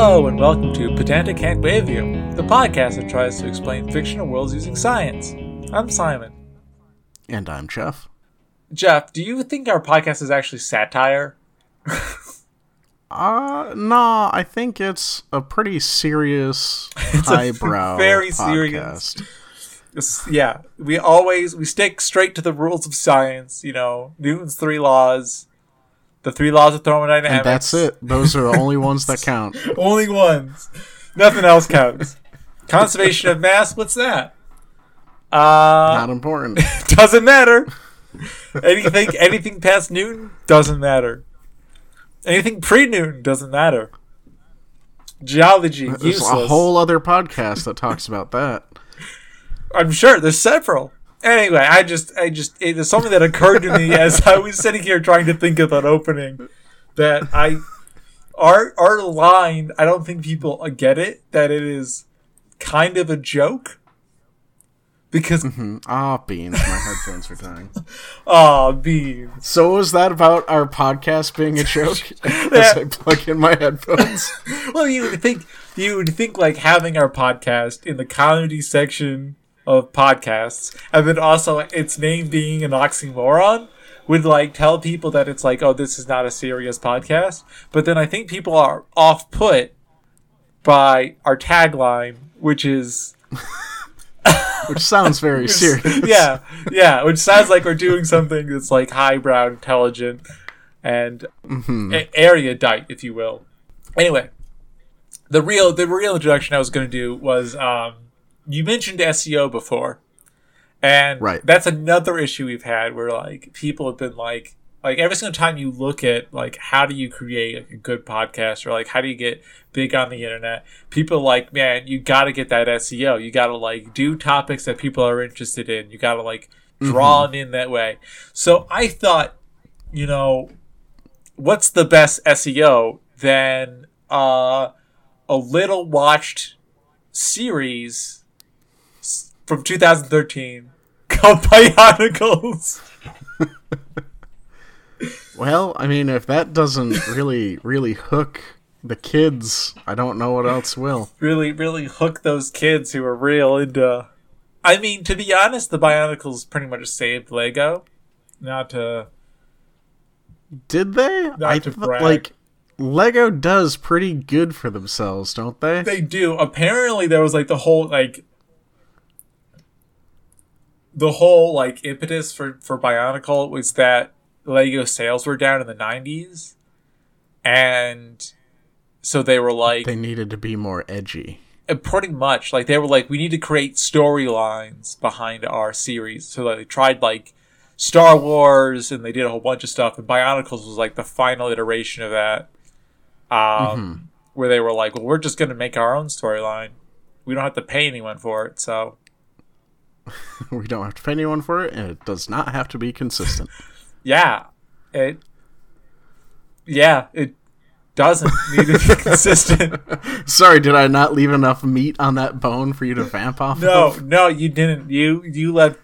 Hello, and welcome to Pedantic Handwavium, the podcast that tries to explain fictional worlds using science. I'm Simon. And I'm Jeff. Jeff, do you think our podcast is actually satire? Uh, nah, I think it's a pretty serious, It's highbrow, very podcast. serious. Yeah, we always we stick straight to the rules of science. You know, Newton's three laws, the three laws of thermodynamics. And that's it. Those are the only ones that count. Only ones. Nothing else counts. Conservation of mass. What's that? Uh, Not important. doesn't matter. Anything anything past Newton doesn't matter. Anything pre Newton doesn't matter. Geology There's useless. a whole other podcast that talks about that. I'm sure there's several. Anyway, I just I just it was something that occurred to me as I was sitting here trying to think of an opening that I our our line. I don't think people get it that it is kind of a joke because mm-hmm Ah, beans. My headphones are dying. oh beans. So was that about our podcast being a joke? As I plug in my headphones. Well, you would think you would think like having our podcast in the comedy section of podcasts, and then also its name being an oxymoron, would like tell people that it's like, oh, this is not a serious podcast. But then I think people are off put by our tagline, which is Which sounds very serious. yeah, yeah, which sounds like we're doing something that's like highbrow, intelligent, and a- erudite, if you will. Anyway, the real the real introduction I was going to do was um, you mentioned SEO before, and Right. that's another issue we've had where like people have been like like every single time you look at like how do you create like, a good podcast or like how do you get big on the internet people are like man you got to get that seo you got to like do topics that people are interested in. You got to like draw it in that way. So i thought you know what's the best seo than uh a little watched series from 2013 called Bionicles. Well, I mean, if that doesn't really, really hook the kids, I don't know what else will. really, really hook those kids who are real into. I mean, to be honest, the Bionicles pretty much saved Lego. Not to. Did they? Not I to th- brag. like Lego does pretty good for themselves, don't they? They do. Apparently, there was like the whole like. The whole like impetus for for Bionicle was that Lego sales were down in the '90s, and so they were like They needed to be more edgy. Uh, pretty much like they were like we need to create storylines behind our series. So they tried like star wars and they did a whole bunch of stuff and bionicles was like the final iteration of that um, where they were like well we're just going to make our own storyline. We don't have to pay anyone for it so we don't have to pay anyone for it, and it does not have to be consistent. yeah it yeah it doesn't need to be consistent Sorry, did I not leave enough meat on that bone for you to vamp off No, of? no, you didn't. You you left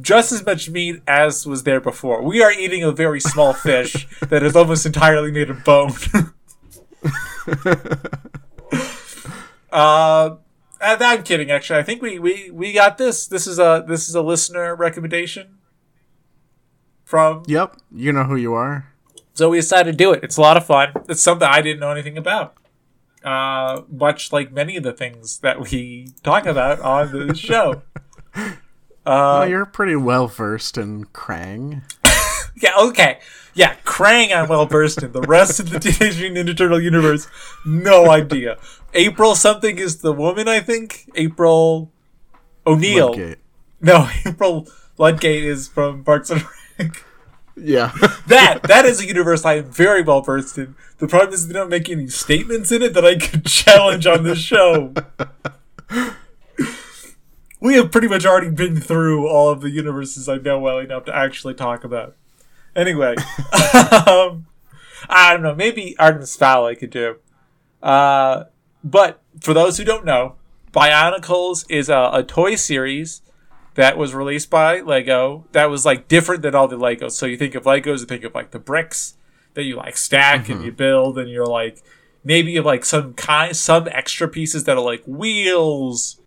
just as much meat as was there before. We are eating a very small fish that is almost entirely made of bone. uh, I'm kidding. Actually, I think we, we, we got this. This is a this is a listener recommendation from. Yep, you know who you are. So we decided to do it. It's a lot of fun. It's something I didn't know anything about. Uh, much like many of the things that we talk about on the show. Uh, well, you're pretty well versed in Krang. Yeah, okay. Yeah, Krang I'm well versed in. The rest of the Teenage Mutant Ninja Turtle universe, no idea. April something is the woman, I think. April O'Neil. Ludgate. No, April Ludgate is from Parks and Rec. Yeah. That that is a universe I am very well versed in. The problem is they don't make any statements in it that I could challenge on this show. We have pretty much already been through all of the universes I know well enough to actually talk about. Anyway, um, I don't know. Maybe Artemis Fowl I could do. Uh, but for those who don't know, Bionicles is a, a toy series that was released by Lego that was like different than all the Legos. So you think of Legos, you think of like the bricks that you like stack and you mm-hmm. build and you're like maybe like some kind some extra pieces that are like wheels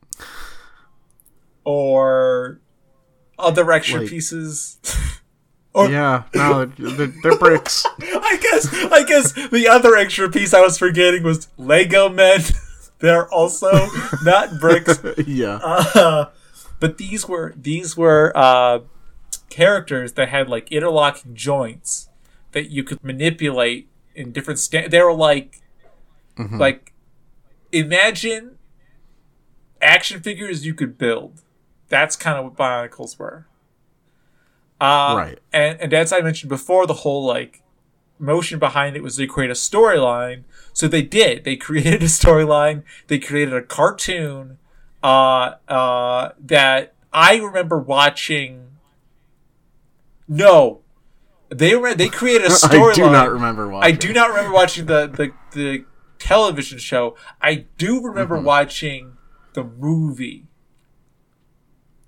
or other extra Like- pieces. Or- yeah, no, they're, they're bricks. I guess I guess the other extra piece I was forgetting was Lego men. They're also not bricks. yeah. Uh, but these were these were uh, characters that had like interlocking joints that you could manipulate in different sta- they were like like imagine action figures you could build that's kind of what bionicles were uh, Right. and and as i mentioned before the whole like motion behind it was to create a storyline so they did they created a storyline they created a cartoon uh, uh, that I remember watching. No, they were they created a storyline. I do not remember watching. I do not remember watching the the, the television show. I do remember Mm-hmm. watching the movie.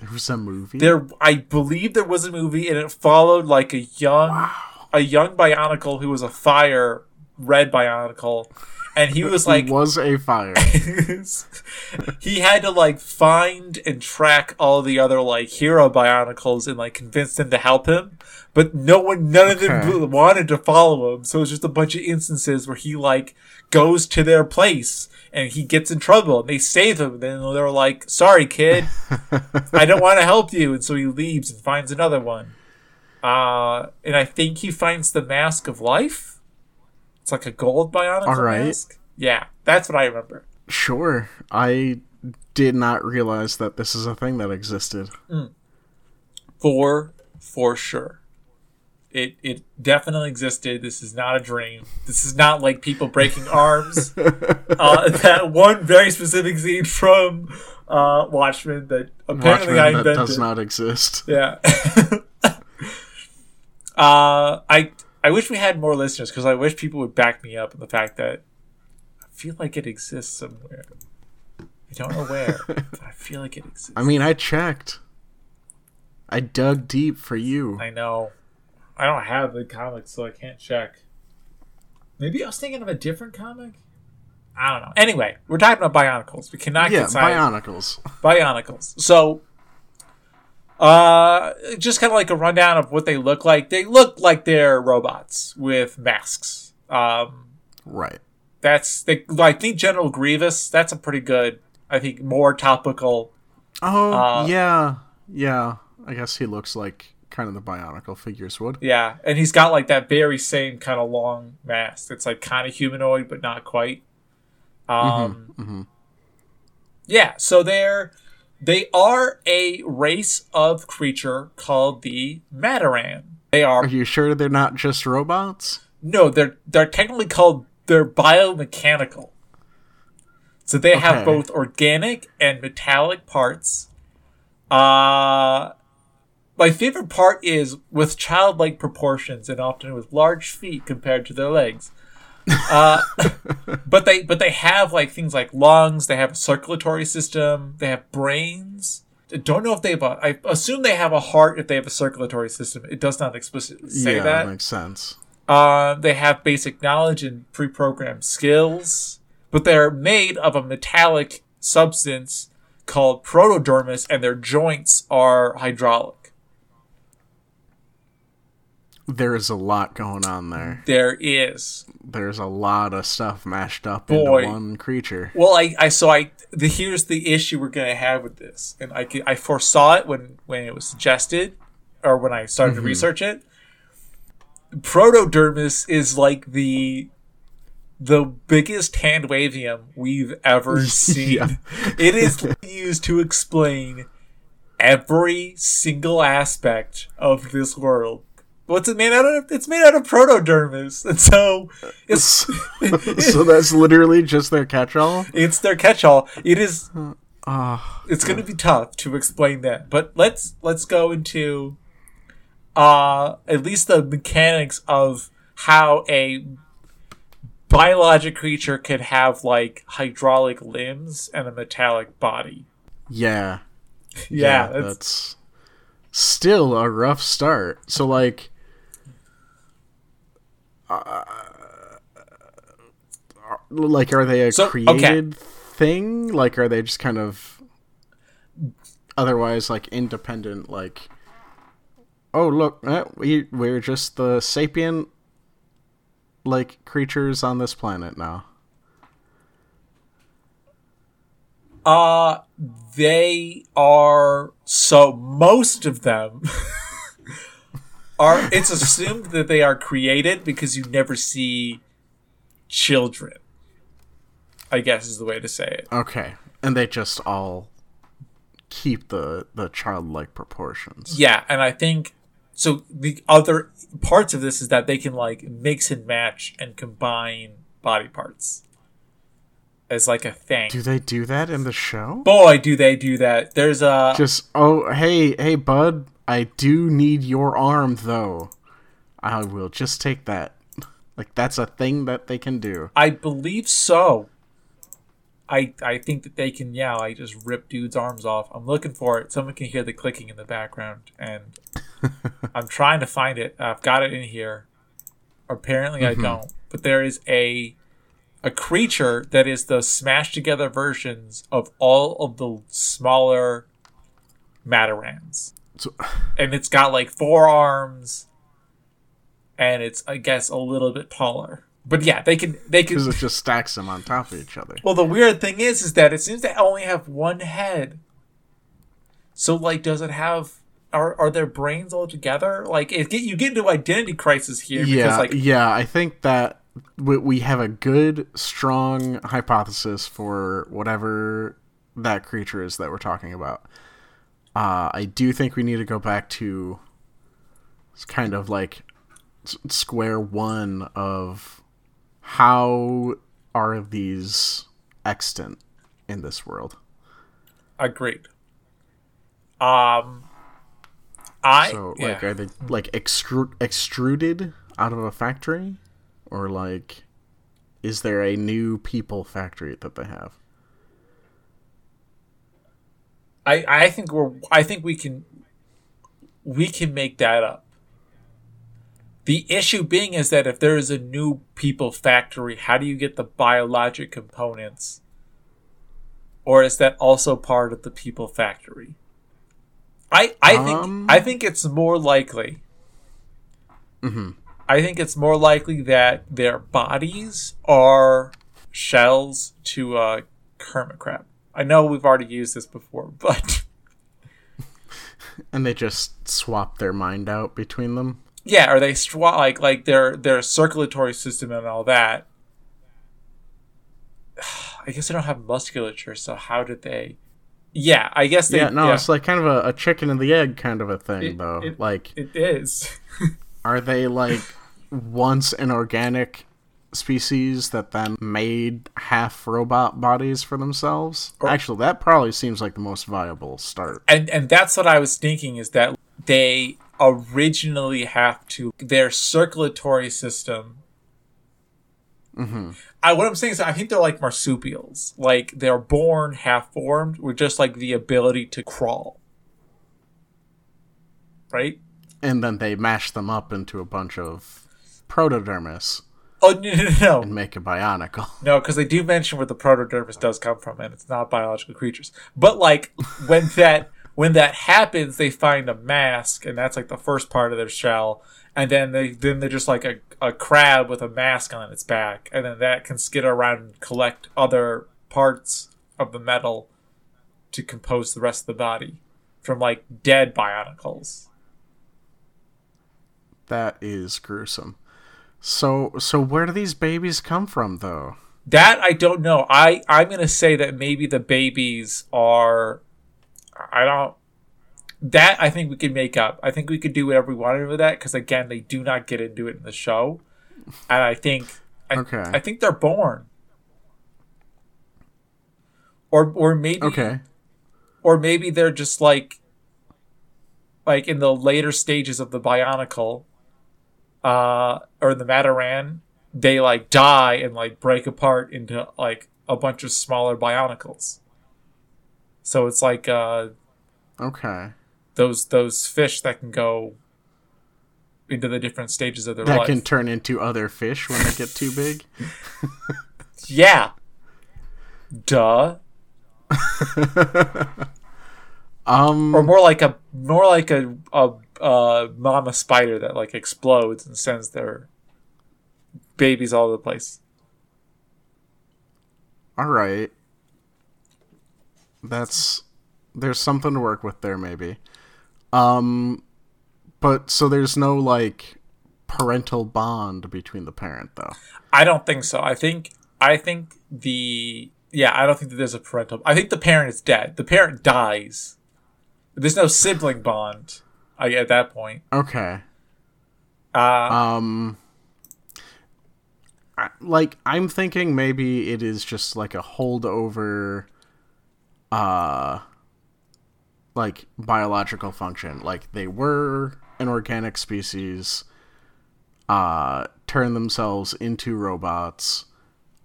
There was a movie. There, I believe there was a movie, and it followed like a young a young Bionicle who was a fire red Bionicle, and he was like he was a fire. he had to like find and track all the other like hero bionicles and like convince them to help him. But no one none of them wanted to follow him. So it's just a bunch of instances where he like goes to their place and he gets in trouble and they save him. And then they're like sorry kid. I don't want to help you. And so he leaves and finds another one. Uh and i think he finds the mask of life it's like a gold bionicle All right. mask? Yeah that's what i remember. Sure. I did not realize that this is a thing that existed. for for sure. It it definitely existed. This is not a dream. This is not like people breaking arms. Uh, that one very specific scene from uh, watchmen that apparently Watchmen i that invented. does not exist. yeah. Uh i i wish we had more listeners because i wish people would back me up in the fact that i feel like it exists somewhere i don't know where but i feel like it exists I mean, I checked. I dug deep for you. I know. I don't have the comics, so I can't check. Maybe I was thinking of a different comic. I don't know. Anyway, we're talking about Bionicles. We cannot Yeah, get. Bionicles. Bionicles. So, uh, just kind of like a rundown of what they look like. They look like they're robots with masks. Um, Right. that's they. I think General Grievous. That's a pretty good. I think more topical. Oh, Uh, yeah. Yeah. I guess he looks like kind of the Bionicle figures would. Yeah, and he's got like that very same kind of long mask. It's like kind of humanoid, but not quite. Um, mhm. Yeah, so they're they are a race of creature called the Matoran. They Are are you sure they're not just robots? no, they're they're technically called they're biomechanical. So they have both organic and metallic parts. Uh my favorite part is with childlike proportions and often with large feet compared to their legs. Uh, but they but they have like things like lungs. They have a circulatory system. They have brains. I don't know if they have a. I assume they have a heart if they have a circulatory system. It does not explicitly say yeah, that. makes sense. Uh, they have basic knowledge and pre-programmed skills, but they're made of a metallic substance called protodermis, and their joints are hydraulic. There's a lot going on there. There is. There's a lot of stuff mashed up Boy. into one creature. Well, I, I so I the here's the issue we're gonna have with this, and I I foresaw it when when it was suggested, or when I started to mm-hmm. research it. Protodermis is like the the biggest hand wavium we've ever seen. Yeah. It is used to explain every single aspect of this world. What's it made out of? It's made out of protodermis, and so it's so that's literally just their catch-all. it's their catch-all. It is Ah, it's going to be tough to explain that but let's let's go into uh at least the mechanics of how a biologic creature could have like hydraulic limbs and a metallic body yeah, yeah, that's, that's still a rough start. So like, uh, like are they a So, okay. created thing? Like are they just kind of otherwise like independent? Like oh look, eh, we we're just the sapient like creatures on this planet now. Uh they are so most of them are it's assumed that they are created because you never see children. I guess is the way to say it. Okay, and they just all keep the the childlike proportions. Yeah, and I think so the other parts of this is that they can like mix and match and combine body parts as like a thing. Do they do that in the show? Boy, do they do that. There's a Just oh hey hey bud, I do need your arm though. I will just take that. Like that's a thing that they can do. I believe so. I I think that they can yeah, like just rip dudes' arms off. I'm looking for it. Someone can hear the clicking in the background and I'm trying to find it. I've got it in here. Apparently I mm-hmm. don't. But there is a a creature that is the smashed together versions of all of the smaller Matorans. So, And it's got like four arms and it's I guess a little bit taller. But yeah, they can they can because it just stacks them on top of each other. well, the weird thing is, is that it seems to only have one head. So, like, does it have? Are are their brains all together? Like, it get you get into identity crisis here because, yeah, like, yeah. I think that we, we have a good, strong hypothesis for whatever that creature is that we're talking about. Uh, I do think we need to go back to it's kind of like square one of how are these extant in this world. agreed. Um, I So, yeah. like, are they like extru- extruded out of a factory, or like, is there a new people factory that they have? I I think we're I think we can we can make that up. The issue being is that if there is a new people factory, how do you get the biologic components? Or is that also part of the people factory? I I think Um. I think it's more likely. I think it's more likely that their bodies are shells to a hermit crab. I know we've already used this before, but And they just swap their mind out between them. yeah, are they swa- like like their their circulatory system and all that? I guess they don't have musculature, so how did they? Yeah, I guess they. yeah, no, yeah, it's like kind of a, a chicken and the egg kind of a thing, It- though. it- like, it is. are they like once an organic species that then made half robot bodies for themselves? Oh. Actually, that probably seems like the most viable start. and and that's what I was thinking is that they originally have to their circulatory system. Mm-hmm. I what I'm saying is I think they're like marsupials, like they're born half formed with just like the ability to crawl, right? And then they mash them up into a bunch of protodermis Oh no no no and make a bionicle. no because they do mention where the protodermis does come from and it's not biological creatures, but like when that when that happens, they find a mask and that's like the first part of their shell, and then they then they're just like a, a crab with a mask on its back, and then that can skid around and collect other parts of the metal to compose the rest of the body from like dead bionicles. That is gruesome. So, so where do these babies come from, though? That I don't know. I I'm gonna say that maybe the babies are. I don't. That I think we could make up. I think we could do whatever we wanted with that because again, they do not get into it in the show, and I think. I, Okay. I think they're born. Or or maybe Okay. or maybe they're just like like in the later stages of the bionicle uh or the matoran they like die and like break apart into like a bunch of smaller bionicles so it's like uh Okay. those those fish that can go into the different stages of their That life can turn into other fish when they get too big. Yeah. Duh. Um, Or more like a more like a a, a mama spider that like explodes and sends their babies all over the place. all right. That's there's something to work with there, maybe. Um, but so there's no like parental bond between the parent, though. I don't think so. I think I think the yeah, I don't think that there's a parental. I think the parent is dead. The parent dies. There's no sibling bond. I at that point. Okay. Uh, Um, I, like I'm thinking maybe it is just like a holdover, uh, like biological function. Like they were an organic species, uh, turned themselves into robots.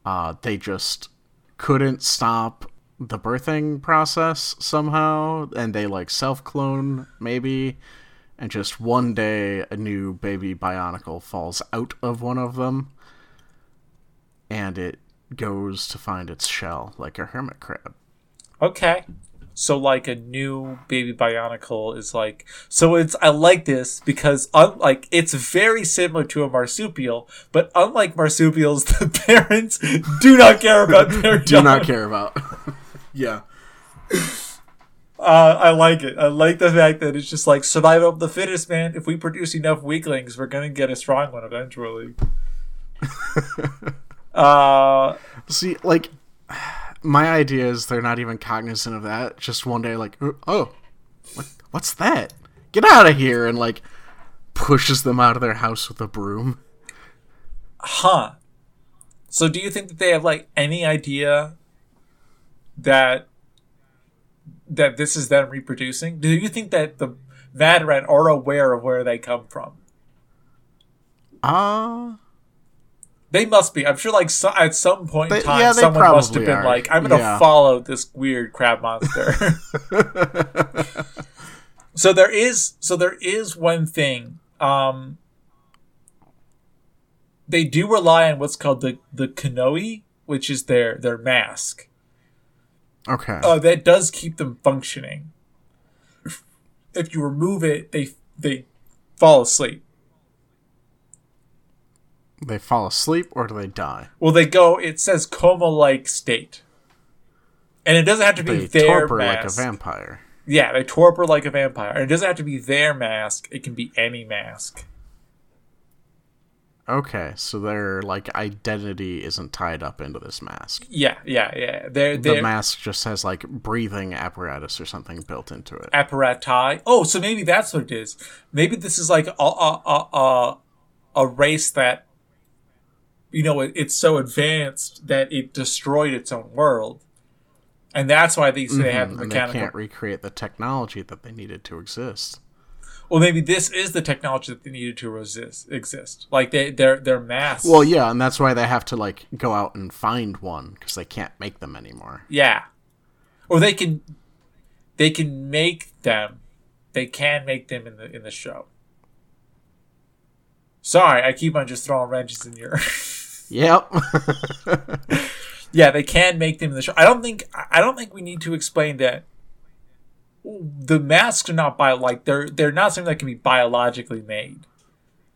Uh, they just couldn't stop the birthing process somehow, and they like self clone maybe and just one day a new baby bionicle falls out of one of them and it goes to find its shell like a hermit crab. Okay. So like a new baby bionicle is like so it's I like this because unlike it's very similar to a marsupial, but unlike marsupials, the parents do not care about their do not care about. Yeah Uh, I like it. I like the fact that it's just like survival of the fittest, man. If we produce enough weaklings, we're gonna get a strong one eventually. uh, see like my idea is they're not even cognizant of that just one day like oh what, what's that get out of here and like pushes them out of their house with a broom huh. So do you think that they have like any idea that that this is them reproducing? Do you think that the Matoran are aware of where they come from? uh They must be. I'm sure, like so, at some point in time, yeah, someone must have been are. like, "I'm going to Yeah. follow this weird crab monster." so there is, so there is one thing. Um, they do rely on what's called the the Kanohi, which is their their mask. Okay Uh, that does keep them functioning. If you remove it, they they fall asleep. they fall asleep or do they die Well, they go. It says coma-like state, and it doesn't have to be they their torpor like a vampire Yeah, they torpor like a vampire, and it doesn't have to be their mask. It can be any mask. Okay, so their like identity isn't tied up into this mask. Yeah, yeah, yeah. They're The they're mask just has like breathing apparatus or something built into it. apparati. Oh, so maybe that's what it is. Maybe this is like a a a a, a race that you know it, it's so advanced that it destroyed its own world, and that's why these they have the Mm-hmm, and they can't recreate the technology that they needed to exist. Well, maybe this is the technology that they needed to resist exist. Like they their their masks. Well, yeah, and that's why they have to like go out and find one because they can't make them anymore. Yeah. Or they can they can make them. They can make them in the in the show. Sorry, I keep on just throwing wrenches in your Yep. Yeah, they can make them in the show. I don't think I don't think we need to explain that the masks are not bio like they're they're not something that can be biologically made.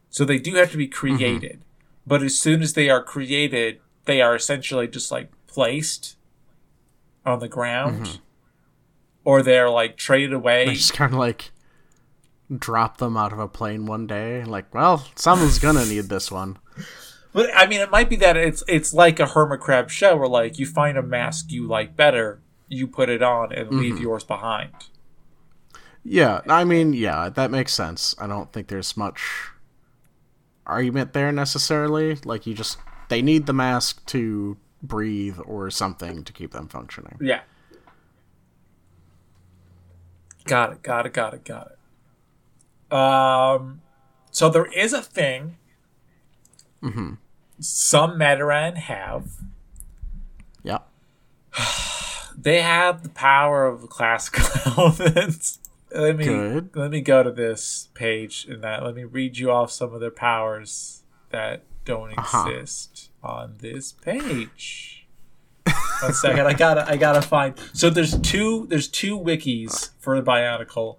So they do have to be mm-hmm. created. But as soon as they are created, they are essentially just like placed on the ground. Mm-hmm. Or they're like traded away. they just kind of like drop them out of a plane one day. Like, well, someone's gonna need this one. But I mean, it might be that it's it's like a hermit crab show, where like you find a mask you like better, you put it on and leave mm-hmm. yours behind. Yeah, I mean, yeah, that makes sense. I don't think there's much argument there necessarily. Like, you just they need the mask to breathe or something to keep them functioning. Yeah. Got it. Got it. Got it. Got it. Um, so there is a thing. Some Matoran have. Yeah. They have the power of the classical elements. Let me Good. let me go to this page and that let me read you off some of their powers that don't Uh-huh. exist on this page. One second, I gotta I gotta find. So there's two there's two wikis for the Bionicle.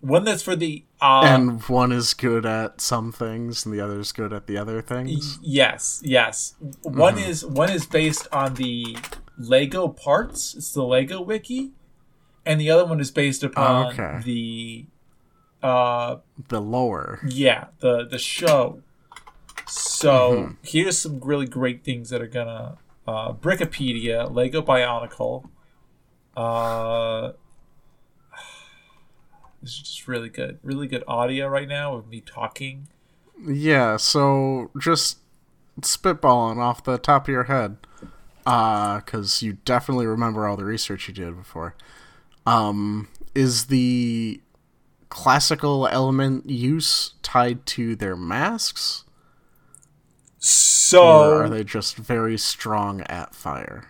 One that's for the uh, and one is good at some things, and the other is good at the other things. Yes, yes. One Mm-hmm. is one is based on the Lego parts. It's the Lego wiki, and the other one is based upon Oh, okay. the uh The lower. yeah the the show. So Mm-hmm. here's some really great things that are gonna uh, Brickipedia Lego Bionicle. Uh, this is just really good, really good audio right now of me talking. Yeah, so just spitballing off the top of your head, because you definitely remember all the research you did before. Um, is the classical element use tied to their masks, So or are they just very strong at fire?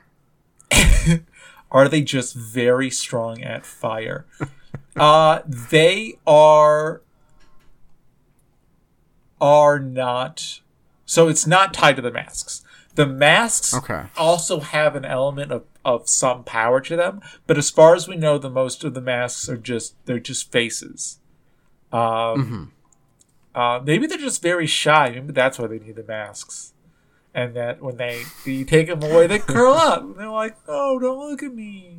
are they just very strong at fire? uh, they are are not. So it's not tied to the masks. The masks Okay. also have an element of, of some power to them, but as far as we know, the most of the masks are just they're just faces. Um, uh, maybe they're just very shy. Maybe that's why they need the masks. And that when they you take them away, they curl up. And they're like, "Oh, don't look at me."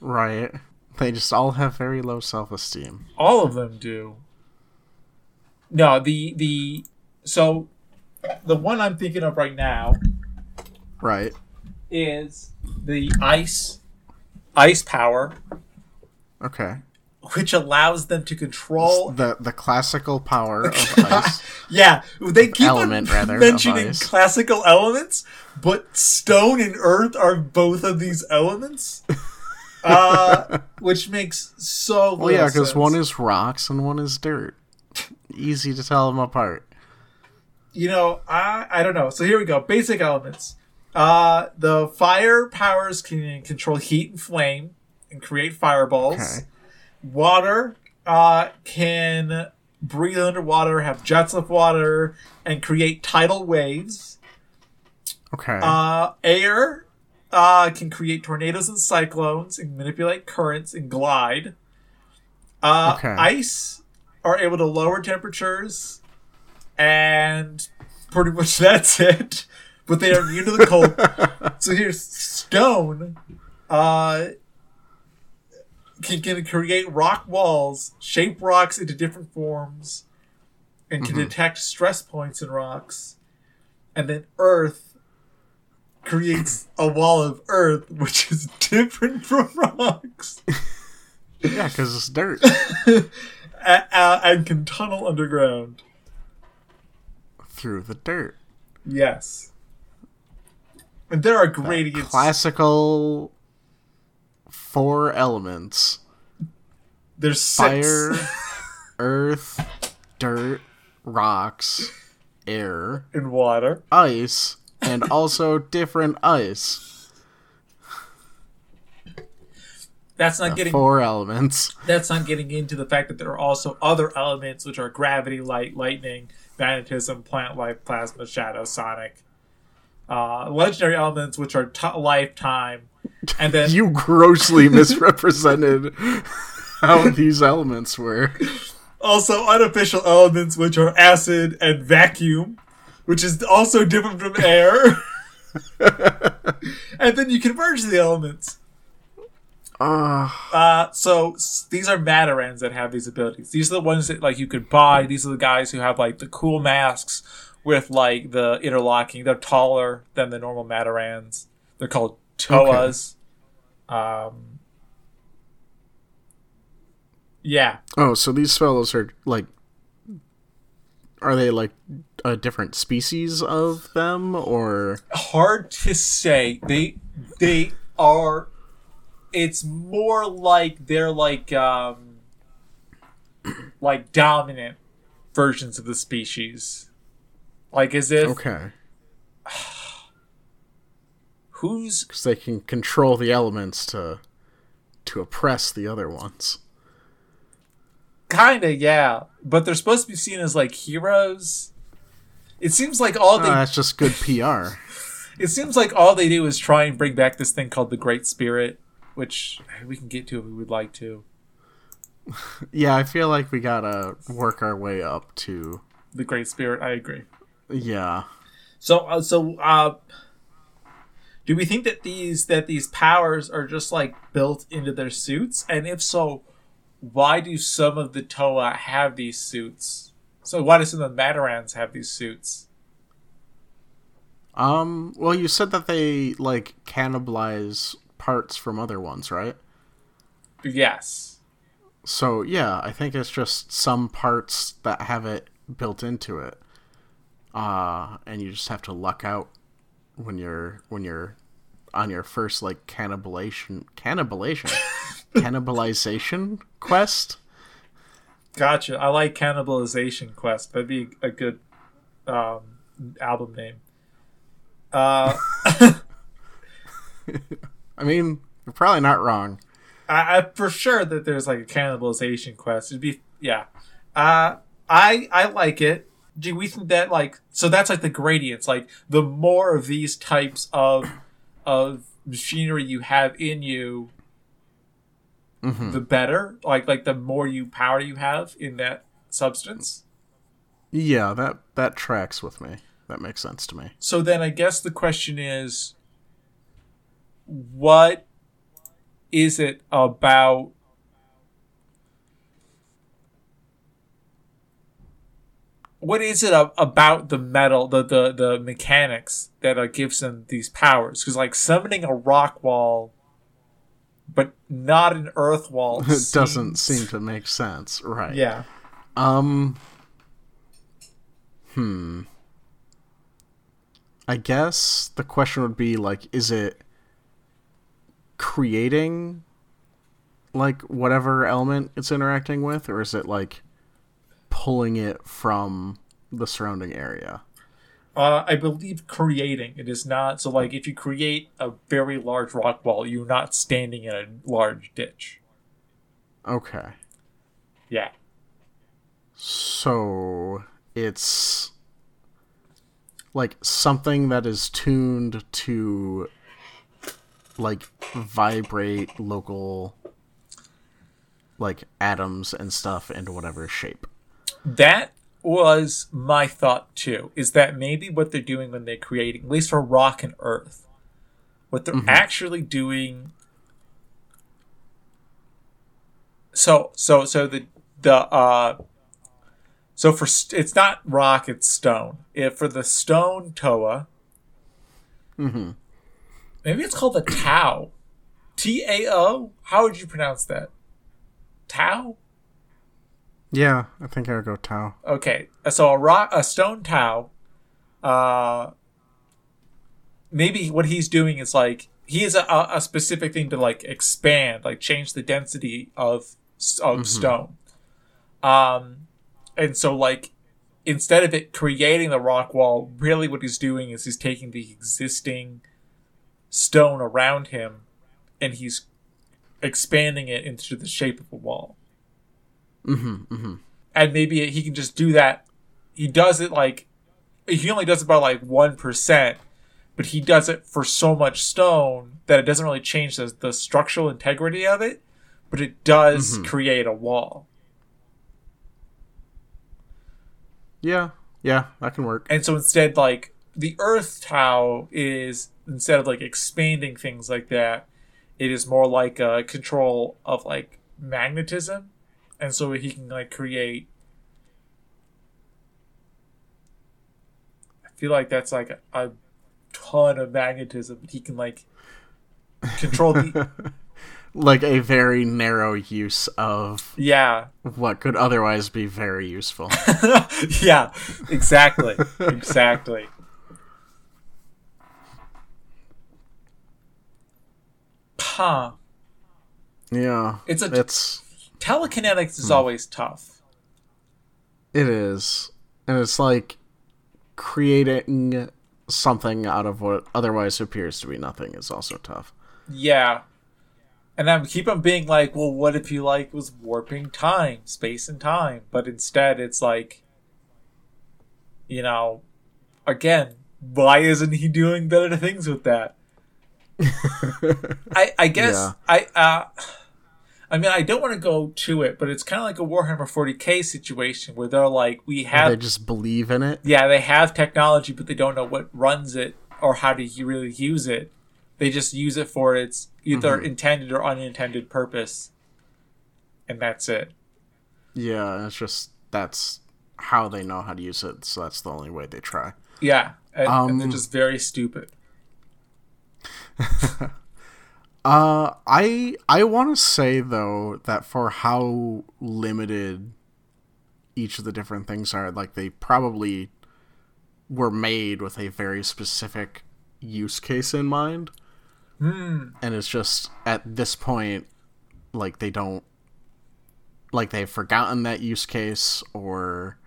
Right. They just all have very low self esteem. All of them do. No, the the so the one I'm thinking of right now Right. Is the ice ice power, Okay. which allows them to control. The the classical power of ice. Yeah, they keep Element, on rather, of mentioning ice. classical elements, but stone and earth are both of these elements, uh, which makes so. Well, yeah, because one is rocks and one is dirt. Easy to tell them apart. you know, I I don't know. So here we go. Basic elements. Uh, the fire powers can control heat and flame and create fireballs. Okay. Water uh, can breathe underwater, have jets of water, and create tidal waves. Okay. Uh, air uh, can create tornadoes and cyclones and manipulate currents and glide. Uh, Okay. Ice are able to lower temperatures, and pretty much that's it. But they are immune to the cold. so here's stone. Uh, can, can create rock walls, shape rocks into different forms, and can detect stress points in rocks. And then earth creates a wall of earth, which is different from rocks, yeah, because it's dirt. a- a- and can tunnel underground. Through the dirt. Yes. And there are gradients. Classical four elements There's six. fire, earth, dirt, rocks, air, and water. ice, and also different ice. That's not getting Four elements. that's not getting into the fact that there are also other elements which are gravity, light, lightning, magnetism, plant life, plasma, shadow, sonic. Uh, legendary elements which are t- lifetime, and then You grossly misrepresented how these elements were. also unofficial elements which are acid and vacuum, which is also different from air. and then you converge the elements. Uh, Uh, so these are Matorans that have these abilities. These are the ones that like you could buy. These are the guys who have like the cool masks with like the interlocking. They're taller than the normal Matorans. They're called Toas. Um, yeah, oh, so these fellows are like. Are they like a different species of them, or hard to say. They they are. It's more like they're like um like dominant versions of the species. Like as if okay? who's Because they can control the elements to to oppress the other ones. kinda yeah, but they're supposed to be seen as like heroes. It seems like all they ah, that's just good PR. it seems like all they do is try and bring back this thing called the Great Spirit, which we can get to if we would like to. yeah, I feel like we gotta work our way up to. The Great Spirit, I agree. Yeah. So, uh, so, uh, do we think that these that these powers are just like built into their suits? And if so, why do some of the Toa have these suits? So, why do some of the Matorans have these suits? Um. Well, you said that they like cannibalize parts from other ones, right? Yes. So yeah, I think it's just some parts that have it built into it, uh, and you just have to luck out when you're when you're on your first like cannibalization cannibalization cannibalization quest. Gotcha. I like Cannibalization Quest. That'd be a good um, album name. Uh, I mean, you're probably not wrong. I, I for sure that there's like a cannibalization quest. It'd be yeah. Uh, I I like it. Do we think that like so that's like the gradients? Like the more of these types of of machinery you have in you, Mhm. the better. Like like the more you power you have in that substance. Yeah, that that tracks with me. That makes sense to me. So then I guess the question is what is it about what is it about the metal the the, the mechanics that uh, gives them these powers because like summoning a rock wall but not an earth wall It doesn't seem to make sense, right? yeah Um. Hmm. I guess the question would be like, is it creating like whatever element it's interacting with, or is it like pulling it from the surrounding area? Uh, I believe creating. It is not so. Like, if you create a very large rock wall, you're not standing in a large ditch. Okay. Yeah. So it's like something that is tuned to like vibrate local like atoms and stuff into whatever shape. That was my thought too. Is that maybe what they're doing when they're creating, at least for rock and earth, what they're actually doing. So so so the the uh. So for st- it's not rock, it's stone. If for the stone Toa, Mm-hmm. maybe it's called the Tau, T A O. How would you pronounce that? Tau. Yeah, I think I would go Tau. Okay, so a rock, a stone Tau. Uh, maybe what he's doing is like he has a, a specific thing to like expand, like change the density of of stone. Um, and so like instead of it creating the rock wall, really what he's doing is he's taking the existing stone around him, and he's expanding it into the shape of a wall Mm-hmm. Mm-hmm. and maybe he can just do that. He does it like he only does about like one percent, but he does it for so much stone that it doesn't really change the, the structural integrity of it, but it does create a wall. Yeah, yeah, that can work. And so instead, like the Earth Tau is instead of like expanding things like that, it is more like a control of like magnetism, and so he can like create. I feel like that's like a, a ton of magnetism. He can like control the Like a very narrow use of yeah what could otherwise be very useful. yeah exactly exactly. Huh. yeah. It's a- it's telekinetics is always tough. It is. And it's like creating something out of what otherwise appears to be nothing is also tough. Yeah. And I keep on being like, well, what if you like was warping time, space and time? But instead it's like you know, again, why isn't he doing better things with that? I I guess Yeah. I uh I mean I don't want to go to it, but it's kind of like a Warhammer 40k situation where they're like we have they just believe in it. yeah, they have technology, but they don't know what runs it or how to really use it. They just use it for its either intended or unintended purpose, and that's it. Yeah, it's just that's how they know how to use it. So that's the only way they try. Yeah, and, and they're Um, just very stupid. Uh, I I want to say though that for how limited each of the different things are, like they probably were made with a very specific use case in mind, Hmm. and it's just at this point, like they don't, like they've forgotten that use case, or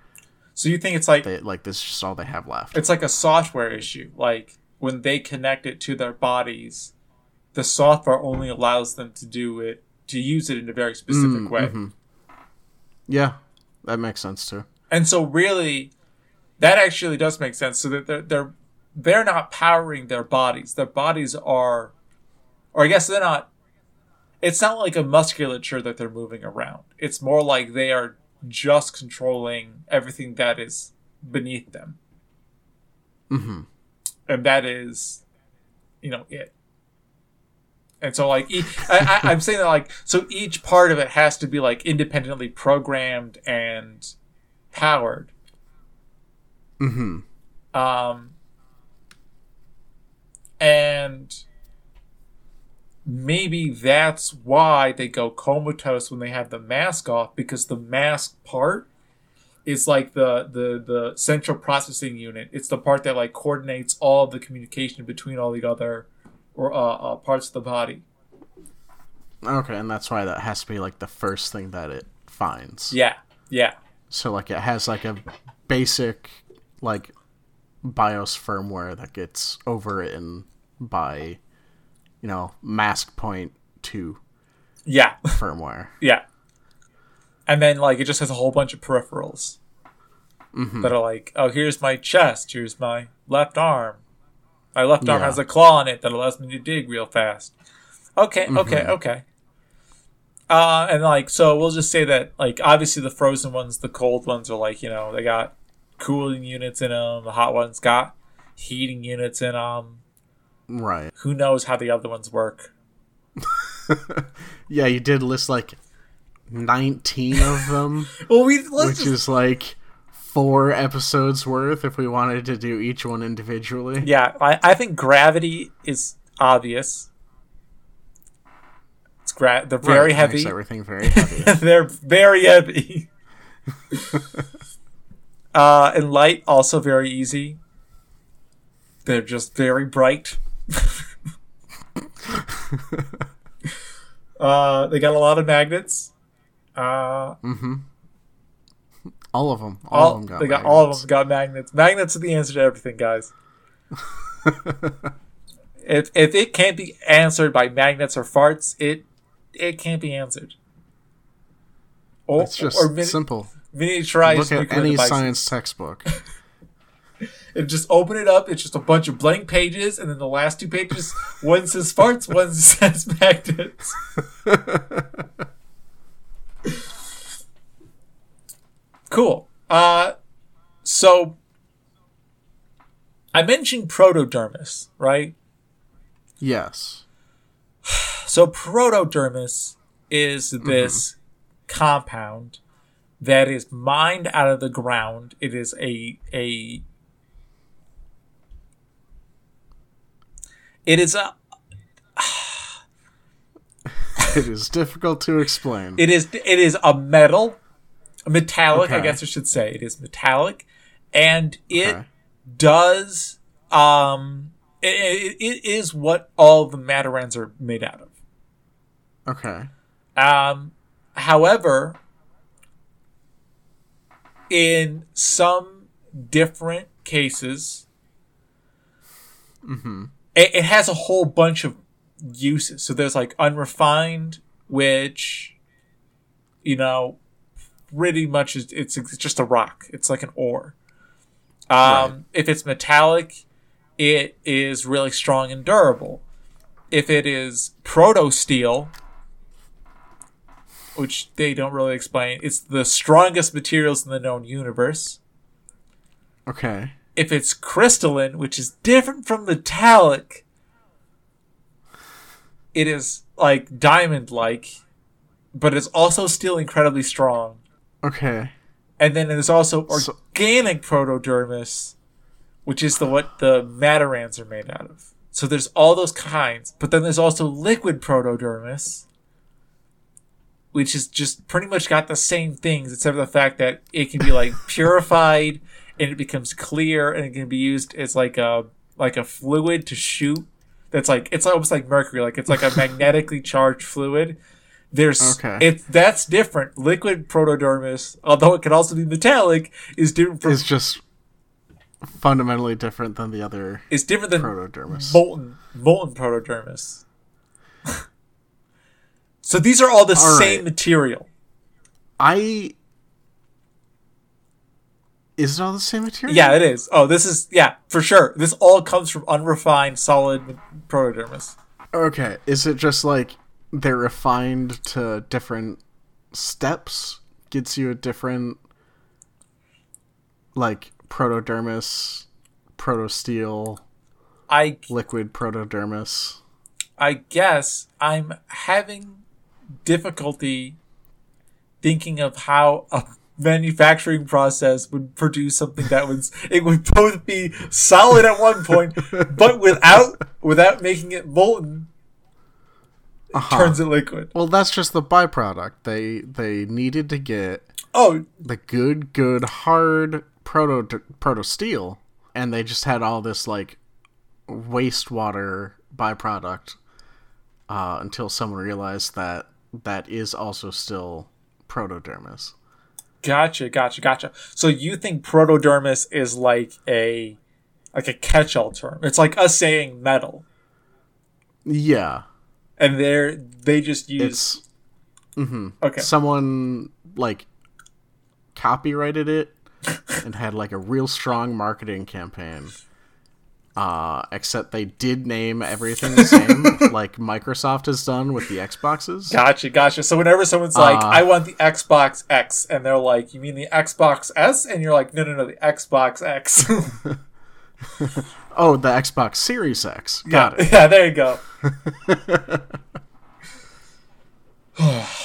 So you think it's like they like this is just all they have left. it's like a software issue. Like when they connect it to their bodies, the software only allows them to do it to use it in a very specific Mm, way. mhm. Yeah, that makes sense too. And so really that actually does make sense. So that they're they're they're not powering their bodies. Their bodies are or I guess they're not it's not like a musculature that they're moving around. It's more like they are just controlling everything that is beneath them. hmm And that is you know it. And so like e- I, I, I'm saying that like so each part of it has to be like independently programmed and powered. hmm Um, and maybe that's why they go comatose when they have the mask off because the mask part is like the the the central processing unit. It's the part that like coordinates all the communication between all the other or uh, uh, parts of the body. Okay, and that's why that has to be like the first thing that it finds. Yeah, yeah, So like it has like a basic like BIOS firmware that gets overwritten by you know mask two. yeah, firmware. yeah. And then like it just has a whole bunch of peripherals that are like, oh, here's my chest, here's my left arm. My left arm Yeah. has a claw on it that allows me to dig real fast. Okay, okay, okay. Uh, and like, so we'll just say that, like, obviously the frozen ones, the cold ones are like, you know, they got cooling units in them. The hot ones got heating units in them. Right. Who knows how the other ones work? Yeah, you did list like 19 of them, Well, we let's which just, is like four episodes worth if we wanted to do each one individually. yeah. I, I think gravity is obvious. It's gra- they're very Right, heavy. everything very heavy. They're very heavy. uh, and light also very easy. They're just very bright. uh, they got a lot of magnets. Uh, all of them. All, all, of them got they got all of magnets. them got magnets. Magnets are the answer to everything, guys. if if it can't be answered by magnets or farts, it it can't be answered. Or, It's just or mini- simple. miniaturized Look at any devices. science textbook. And just open it up. It's just a bunch of blank pages, and then the last two pages, one says farts, one says magnets. Cool. Uh, so I mentioned protodermis, right? yes. So protodermis is this compound that is mined out of the ground. It is a a it is a It is difficult to explain. it is it is a metal, metallic. I guess I should say it is metallic, and it Okay. does um it, it, is what all the Matorans are made out of. okay. Um, however, in some different cases, it, it has a whole bunch of uses. So there's like unrefined, which, you know, pretty much is it's, it's just a rock. It's like an ore. Um, Right. If it's metallic, it is really strong and durable. If it is proto steel, which they don't really explain, it's the strongest materials in the known universe. Okay. If it's crystalline, which is different from metallic, it is like diamond like, but it's also still incredibly strong. Okay. And then there's also So- organic protodermis, which is the what the Matorans are made out of. So there's all those kinds, but then there's also liquid protodermis, which is just pretty much got the same things, except for the fact that it can be like purified and it becomes clear and it can be used as like a like a fluid to shoot. That's like it's almost like mercury, like it's like a magnetically charged fluid. There's Okay. it that's different. Liquid protodermis, although it can also be metallic, is different from It's just fundamentally different than the other is different than protodermis. molten molten protodermis. so these are all the All same right. material. I is it all the same material? Yeah, it is. Oh, this is yeah for sure. This all comes from unrefined solid protodermis. Okay. Is it just like they're refined to different steps? Gets you a different like protodermis, protosteel, I liquid protodermis. I guess I'm having difficulty thinking of how a manufacturing process would produce something that was it would both be solid at one point, but without without making it molten, Uh-huh. turns it liquid. Well, that's just the byproduct. They they needed to get Oh, the good, good, hard proto proto steel, and they just had all this like wastewater byproduct uh, until someone realized that that is also still protodermis. gotcha, gotcha, gotcha. So you think protodermis is like a like a catch-all term? It's like us saying metal, Yeah, and they're they just use it's okay. someone like copyrighted it and had like a real strong marketing campaign. Uh, except they did name everything the same, like Microsoft has done with the Xboxes. Gotcha, gotcha. So whenever someone's like, Uh, "I want the Xbox X," and they're like, "You mean the Xbox S?" and you're like, "No, no, no, the Xbox X." Oh, the Xbox Series X. Got it. yeah, there you go.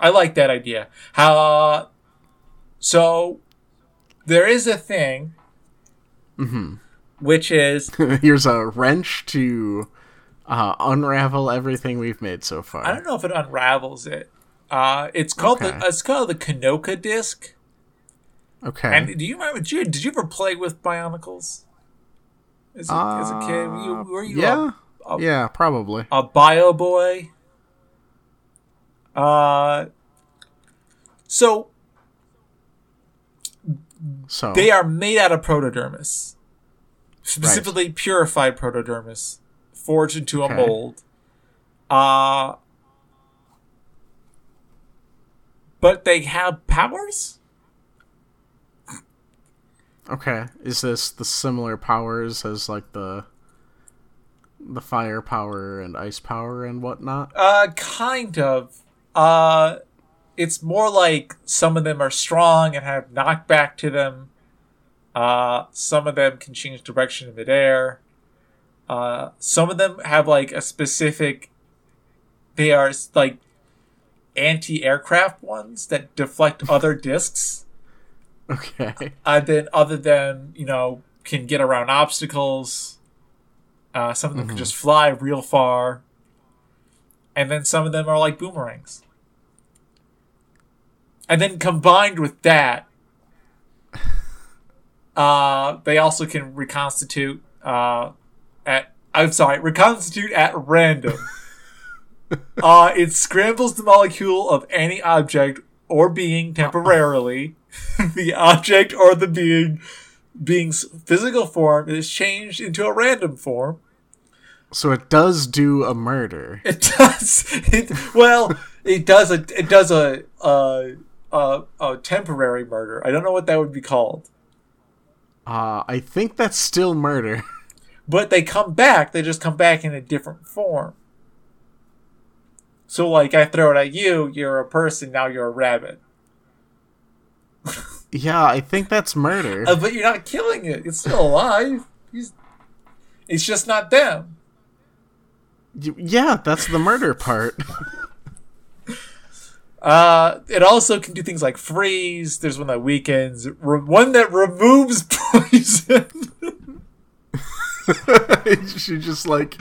I like that idea. How? so there is a thing, which is Here's a wrench to uh, unravel everything we've made so far. I don't know if it unravels it. Uh, it's called Okay. the it's called the Kanoka disc. Okay. And do you remember? Did you, did you ever play with Bionicles? As a, as a kid, were you, were you yeah. a, a, yeah, probably. a bio boy? Uh, so So they are made out of protodermis, specifically purified protodermis, forged into a mold. Uh, but they have powers. Okay. Is this the similar powers as like the the fire power and ice power and whatnot? Uh, kind of. Uh, it's more like some of them are strong and have knockback to them. Uh, some of them can change direction in midair. Uh, some of them have like a specific. They are like anti-aircraft ones that deflect other discs. Okay. and then other than you know can get around obstacles uh, some of them can just fly real far. And then some of them are like boomerangs. And then combined with that uh, they also can reconstitute uh, at i'm sorry reconstitute at random. Uh, it scrambles the molecule of any object or being temporarily the object or the being being's physical form is changed into a random form. So it does do a murder. It does. It, well, it does a it does a, a a a temporary murder. I don't know what that would be called. Uh, I think that's still murder. But they come back, they just come back in a different form. So, like, I throw it at you, you're a person, now you're a rabbit. Yeah, I think that's murder. Uh, but you're not killing it, it's still alive. He's, it's just not them. Yeah, that's the murder part. Uh, it also can do things like freeze. There's one that weakens. Re- one that removes poison. she just like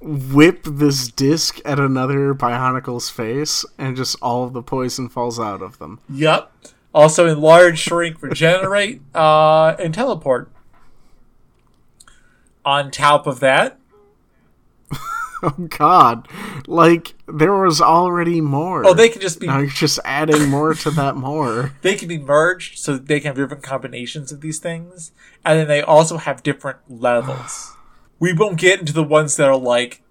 whip this disc at another Bionicle's face, and just all of the poison falls out of them. Yep. Also enlarge, shrink, regenerate, uh, and teleport. On top of that, Oh God! Like there was already more. oh, they can just be now you're just adding more to that more. they can be merged, so they can have different combinations of these things, and then they also have different levels. we won't get into the ones that are like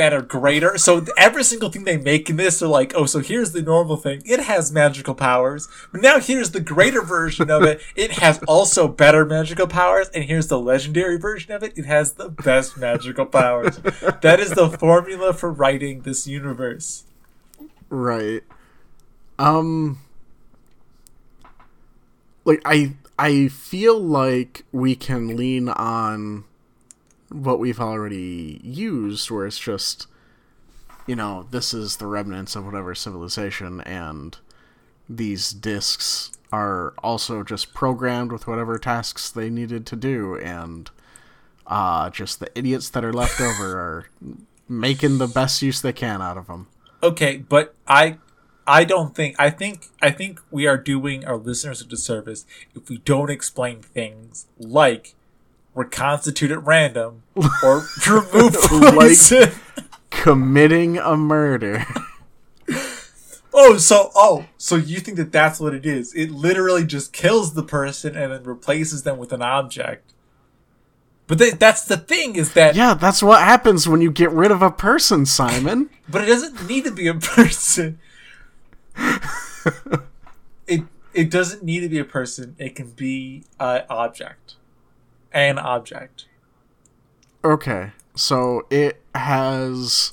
that are greater. So every single thing they make in this they're like, oh, so here's the normal thing. It has magical powers. But now here's the greater version of it. It has also better magical powers. And here's the legendary version of it. It has the best magical powers. That is the formula for writing this universe. Right. Um like I I feel like we can lean on what we've already used where it's just you know, this is the remnants of whatever civilization and these discs are also just programmed with whatever tasks they needed to do and uh just the idiots that are left over are making the best use they can out of them. Okay, but I I don't think I think I think we are doing our listeners a disservice if we don't explain things like reconstitute at random or remove poison. committing a murder. oh, so oh, so you think that that's what it is? It literally just kills the person and then replaces them with an object. But th- that's the thing is that yeah, that's what happens when you get rid of a person, Simon. but it doesn't need to be a person. it it doesn't need to be a person. It can be an object, an object. Okay, so it has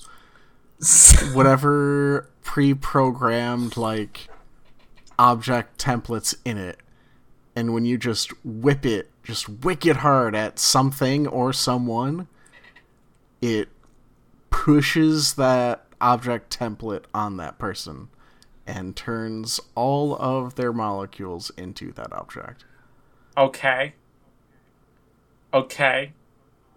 whatever pre-programmed like object templates in it, and when you just whip it just wicked hard at something or someone, it pushes that object template on that person and turns all of their molecules into that object. Okay. Okay.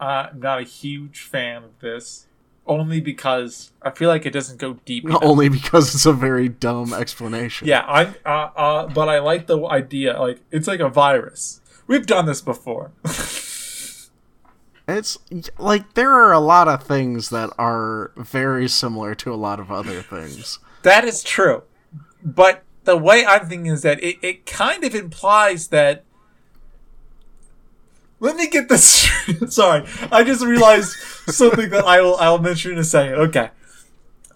Uh, I'm not a huge fan of this. Only because I feel like it doesn't go deep. enough. Only because it's a very dumb explanation. Yeah, I'm. Uh, uh, but I like the idea. Like it's like a virus. We've done this before. It's like there are a lot of things that are very similar to a lot of other things. that is true. But the way I'm thinking is that it, it kind of implies that. Let me get this. Sorry, I just realized something that I will I will mention in a second. Okay.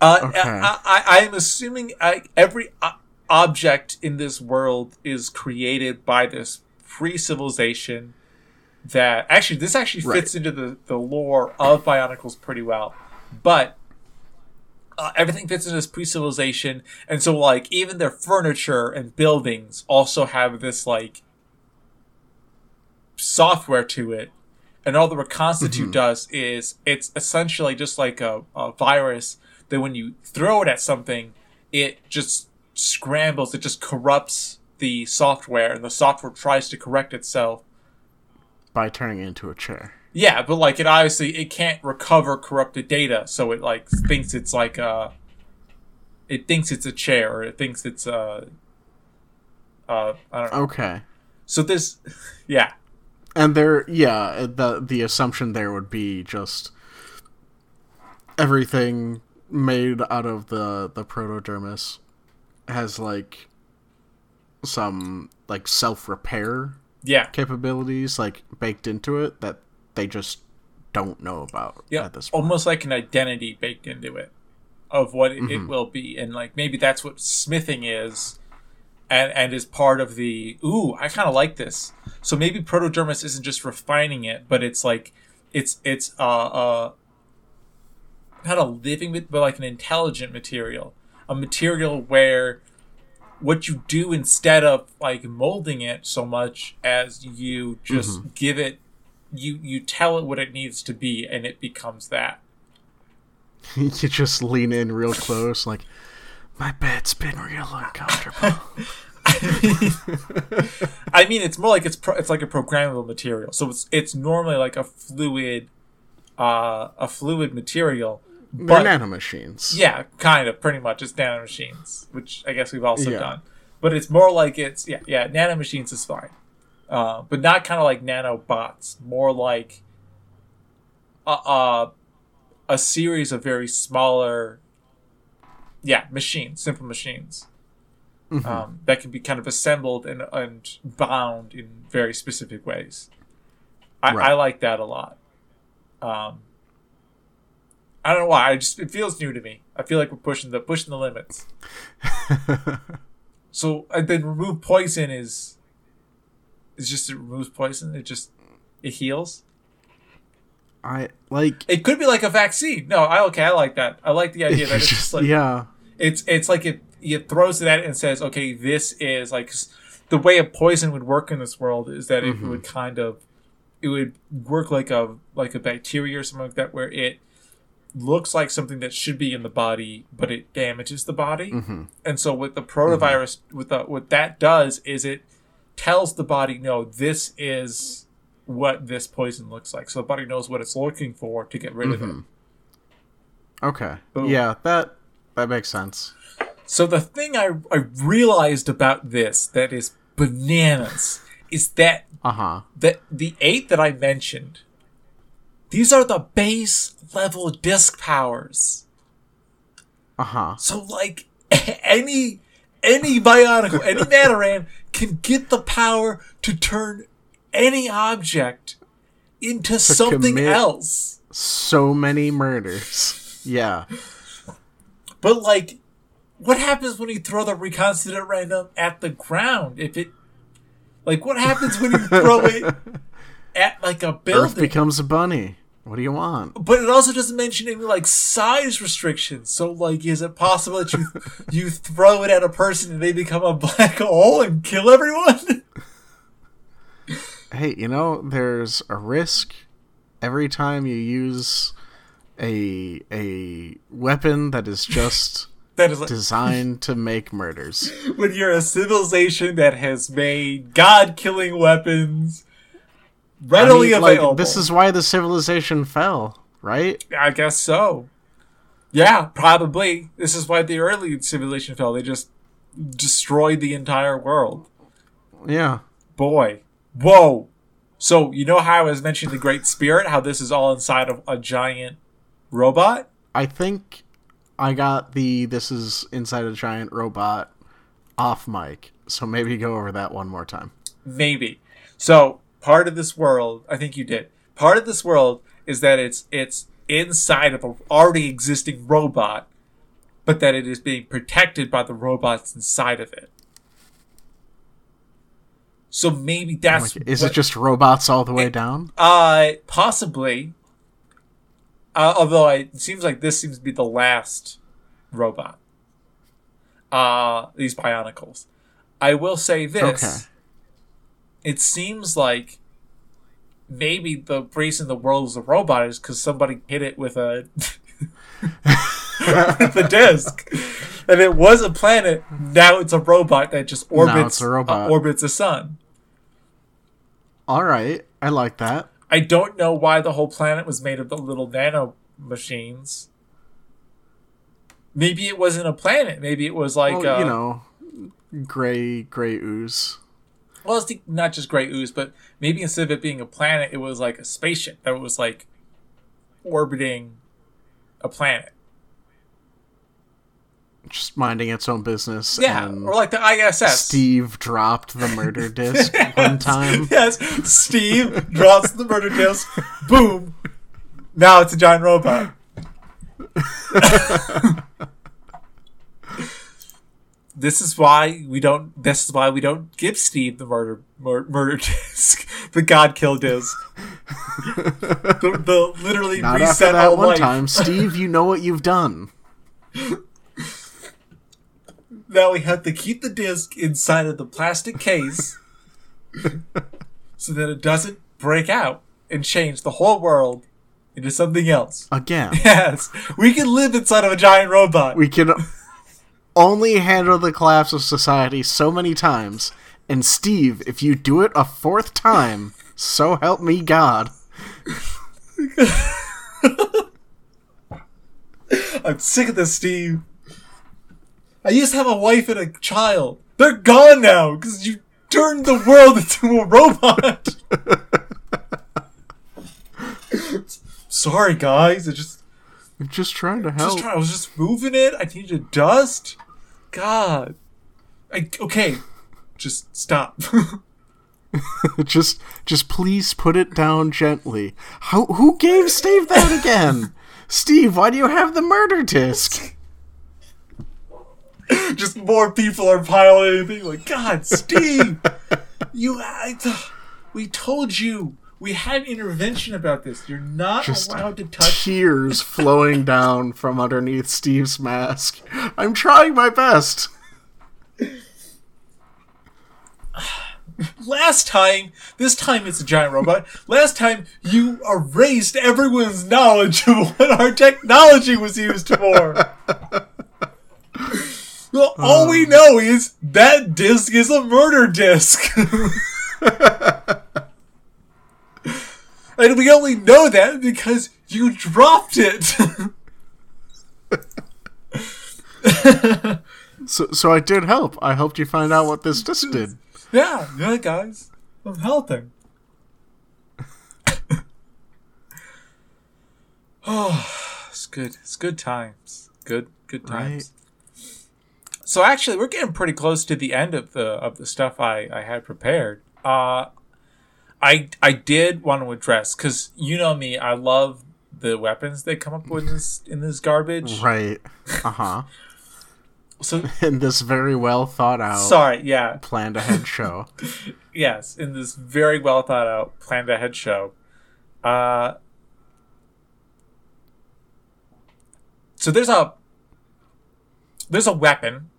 Uh, Okay. I, I, I am assuming I, every object in this world is created by this pre-civilization that actually this actually fits into the, the lore of Bionicles pretty well. But uh, everything fits into this pre-civilization, and so like even their furniture and buildings also have this like software to it. And all the reconstitute does is it's essentially just like a, a virus that when you throw it at something, it just scrambles, it just corrupts the software, and the software tries to correct itself by turning it into a chair. yeah, but like it obviously it can't recover corrupted data, so it like thinks it's like uh it thinks it's a chair or it thinks it's uh uh I don't know. Okay. So this yeah. And there yeah, the the assumption there would be just everything made out of the the protodermis has like some like self-repair Yeah. capabilities like baked into it that they just don't know about Yeah. at this point. Almost like an identity baked into it of what it, it will be and like maybe that's what smithing is and and is part of the ooh I kind of like this. So maybe protodermis isn't just refining it, but it's like it's it's uh uh not a living but like an intelligent material, a material where what you do instead of like molding it so much as you just Mm-hmm. give it you you tell it what it needs to be and it becomes that you just lean in real close, like my bed's been real uncomfortable. i mean it's more like it's pro- it's like a programmable material so it's it's normally like a fluid uh a fluid material They're but nanomachines. yeah kind of pretty much it's nanomachines which i guess we've also Yeah. done but it's more like it's yeah yeah nanomachines is fine uh, but not kind of like nanobots more like a, a, a series of very smaller yeah machines simple machines Mhm. um, that can be kind of assembled and, and bound in very specific ways I, Right. I like that a lot um, I don't know why. I just it feels new to me. I feel like we're pushing the pushing the limits. So and then remove poison is is just it removes poison. It just it heals. I like. It could be like a vaccine. No, I okay. I like that. I like the idea that it's just like yeah. It's it's like it it throws it at it and says, okay, this is like the way a poison would work in this world is that it mm-hmm. would kind of it would work like a like a bacteria or something like that where it looks like something that should be in the body but it damages the body Mhm. and so what the protovirus mm-hmm. with the what that does is it tells the body no this is what this poison looks like so the body knows what it's looking for to get rid of it mm-hmm. Okay. Boom. Yeah, that that makes sense. So the thing I, I realized about this that is bananas is that Uh huh. that the eight that I mentioned, these are the base level disc powers. Uh huh. So like any any bionicle, any Matoran can get the power to turn any object into something else. So many murders. Yeah. But like, what happens when you throw the reconstituted random at the ground? If it, like, what happens when you throw it at like a building? Earth becomes a bunny. What do you want? but it also doesn't mention any like size restrictions. So like, is it possible that you you throw it at a person and they become a black hole and kill everyone? Hey, you know, there's a risk every time you use a a weapon that is just that is like designed to make murders. when you're a civilization that has made god-killing weapons I readily mean, like, available. this is why the civilization fell, right? I guess so. Yeah, probably. This is why the early civilization fell. They just destroyed the entire world. Yeah. Boy. Whoa. So, you know how I was mentioning the Great Spirit? How this is all inside of a giant robot? I think I got the this is inside a giant robot off mic. So maybe go over that one more time. Maybe. So, part of this world, I think you did. Part of this world is that it's it's inside of an already existing robot, but that it is being protected by the robots inside of it. So maybe that's Like, is what- it just robots all the way down? Uh, possibly. Uh, although I, it seems like this seems to be the last robot. Uh, these Bionicles. I will say this. Okay. It seems like maybe the reason the world is a robot is because somebody hit it with a the disc, and it was a planet. Now it's a robot that just orbits a robot. uh, orbits a sun. All right, I like that. I don't know why the whole planet was made of the little nano machines. Maybe it wasn't a planet. Maybe it was like well, uh, you know, gray gray ooze. well, it's the- not just gray ooze, but maybe instead of it being a planet, it was like a spaceship that was like orbiting a planet. Just minding its own business. Yeah, or like the ISS. Steve dropped the murder disc one time. yes, Steve drops the murder disc. Boom. Now it's a giant robot. this is why we don't. This is why we don't give Steve the murder mur- murder disc, the God kill disc, the, the literally Not after reset that all one life. time, Steve. You know what you've done. Now we have to keep the disc inside of the plastic case so that it doesn't break out and change the whole world into something else. Again, Yes, we can live inside of a giant robot. we can only handle the collapse of society so many times. And Steve, if you do it a fourth time, so help me God. I'm sick of this, Steve. I used to have a wife and a child. They're gone now because you turned the world into a robot. Sorry, guys. I just, I'm just trying to help. trying. I was just moving it. I needed dust. God. I, okay, just stop. just, just please put it down gently. How? Who gave Steve that again? Steve, why do you have the murder disc? just more people are piling in. Like, God, Steve, you. I, we told you. We had an intervention about this. You're not Just allowed to touch Tears flowing down from underneath Steve's mask. I'm trying my best. Last time, this time it's a giant robot. Last time you erased everyone's knowledge of what our technology was used for. Well, all we um, know is that disc is a murder disc. and we only know that because you dropped it. So, so I did help. I helped you find out what this disc did. yeah, yeah, guys. I'm helping. oh, it's good. It's good times. Good, good times. So actually, we're getting pretty close to the end of the of the stuff I I had prepared. Uh, I I did want to address because you know me, I love the weapons they come up with in this in this garbage. Right. Uh huh. So In this very well thought out, sorry, yeah, planned ahead show. yes, in this very well thought out, planned ahead show. Uh, so there's a there's a weapon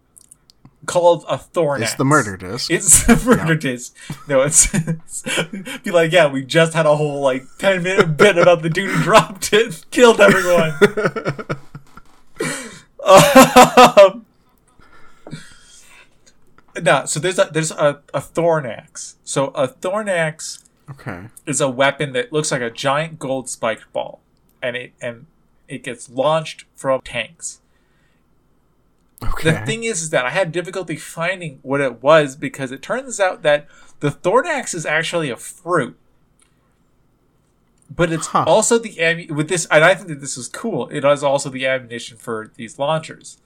called a thorn. It's the murder disc. It's the murder disc. No, it's, it's be like, yeah, we just had a whole like ten minute bit about the dude who dropped it, killed everyone. um, no, so there's a there's a, a thornax. So a thornax okay. is a weapon that looks like a giant gold spiked ball, and it and it gets launched from tanks. Okay. The thing is, is that I had difficulty finding what it was because it turns out that the thornax is actually a fruit, but it's Huh. also the ammu- with this, and I think that this is cool. It is also the ammunition for these launchers.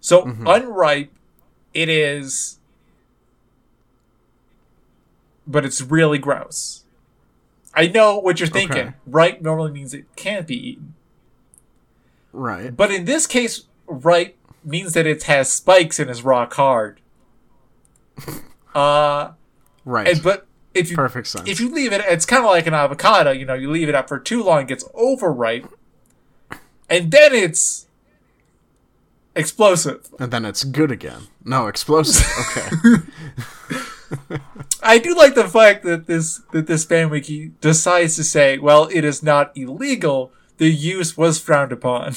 So mm-hmm. unripe, it is, but it's really gross. I know what you're thinking. Okay. Ripe normally means it can't be eaten. right. But in this case, ripe means that it has spikes and is rock hard. Uh, Right. and, but if you Perfect sense. if you leave it, it's kind of like an avocado. You know, you leave it up for too long, it gets overripe, and then it's explosive. and then it's good again. No, explosive. Okay. I do like the fact that this that this fan wiki decides to say, well, it is not illegal. The use was frowned upon.